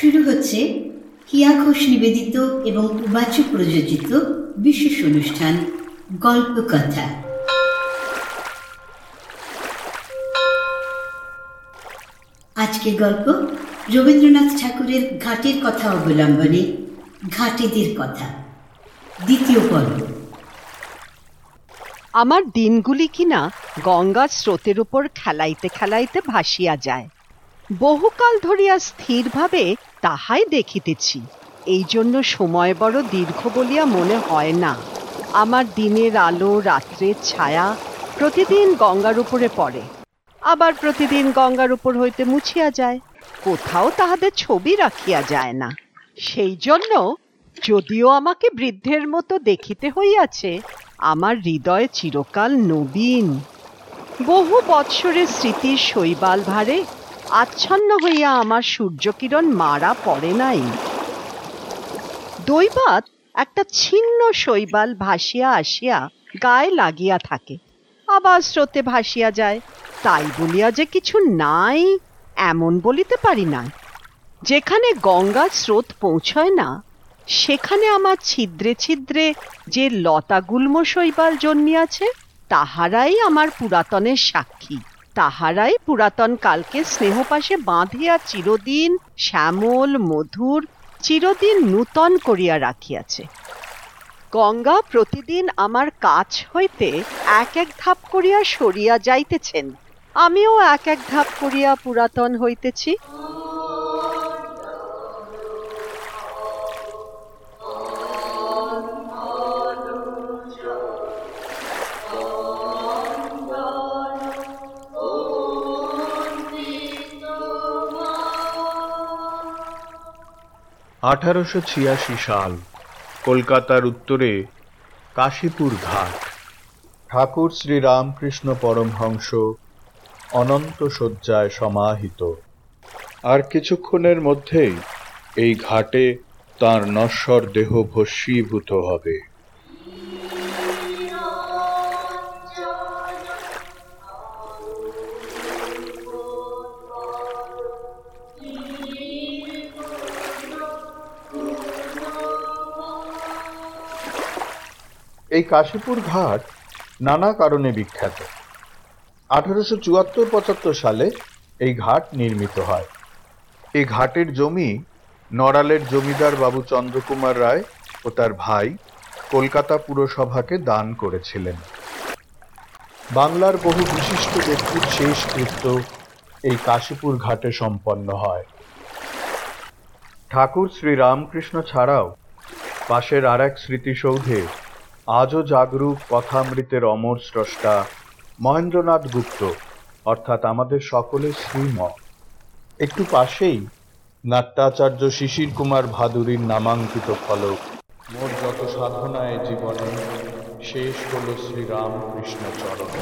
শুরু হচ্ছে কিয়া ঘোষ নিবেদিত এবং উবাচু প্রযোজিত বিশেষ অনুষ্ঠান গল্পকথা আজকে গল্প রবীন্দ্রনাথ ঠাকুরের ঘাটের কথা অবলম্বনে ঘাটেদের কথা। দ্বিতীয় পর্ব। আমার দিনগুলি কিনা গঙ্গার স্রোতের উপর খেলাইতে খেলাইতে ভাসিয়া যায়। বহুকাল ধরিয়া স্থিরভাবে তাহাই দেখিতেছি। এই জন্য সময় বড় দীর্ঘ বলিয়া মনে হয় না। আমার দিনের আলো, রাত্রের ছায়া প্রতিদিন গঙ্গার উপরে পড়ে। আবার প্রতিদিন গঙ্গার উপর হইতে মুছিয়া যায়। কোথাও তাহাদের ছবি রাখিয়া যায় না। সেই জন্য যদিও আমাকে বৃদ্ধের মতো দেখিতে হইয়াছে, আমার হৃদয় চিরকাল নবীন। বহু বৎসরের স্মৃতির শৈবাল ভারে আচ্ছন্ন হইয়া আমার সূর্যকিরণ মারা পড়ে নাই। দৈবাত একটা ছিন্ন শৈবাল ভাসিয়া আসিয়া গায়ে লাগিয়া থাকে। আবার স্রোতে ভাসিয়া যায়। তাই বলিয়া যে কিছু নাই, এমন বলিতে পারি না যেখানে গঙ্গার স্রোত পৌঁছয় না, সেখানে আমার ছিদ্রে ছিদ্রে যে লতাগুল্ম শৈবাল জন্মিয়াছে, তাহারাই আমার পুরাতনের সাক্ষী। তাহারাই পুরাতন কালকে স্নেহপাশে বাঁধিয়া চিরদিন শ্যামল, মধুর, চিরদিন নূতন করিয়া রাখিয়াছে। গঙ্গা প্রতিদিন আমার কাছ হইতে এক এক ধাপ করিয়া সরিয়া যাইতেছেন। আমিও এক এক ধাপ করিয়া পুরাতন হইতেছি। আঠারোশো ছিয়াশি সাল, কলকাতার উত্তরে কাশীপুর ঘাট। ঠাকুর শ্রী রামকৃষ্ণ পরমহংস অনন্ত শয্যায় সমাহিত। আর কিছুক্ষণের মধ্যেই এই ঘাটে তার নশ্বর দেহ ভস্মীভূত হবে। এই কাশীপুর ঘাট নানা কারণে বিখ্যাত। আঠারোশো চুয়াত্তর পঁচাত্তর সালে এই ঘাট নির্মিত হয়। এই ঘাটের জমি নড়ালের জমিদার বাবু চন্দ্রকুমার রায় ও তার ভাই কলকাতা পুরসভাকে দান করেছিলেন। বাংলার বহু বিশিষ্ট ব্যক্তির শেষ কৃত্য এই কাশীপুর ঘাটে সম্পন্ন হয়। ঠাকুর শ্রী রামকৃষ্ণ ছাড়াও পাশের আর এক স্মৃতিসৌধে আজও জাগরুক কথামৃতের অমর স্রষ্টা মহেন্দ্রনাথ গুপ্ত, অর্থাৎ আমাদের সকলের শ্রীম। একটু পাশেই নাট্যাচার্য শিশির কুমার ভাদুরীর নামাঙ্কিত ফলক। মোর যত সাধনায় জীবনে শেষ হল শ্রীরামকৃষ্ণ চরণ।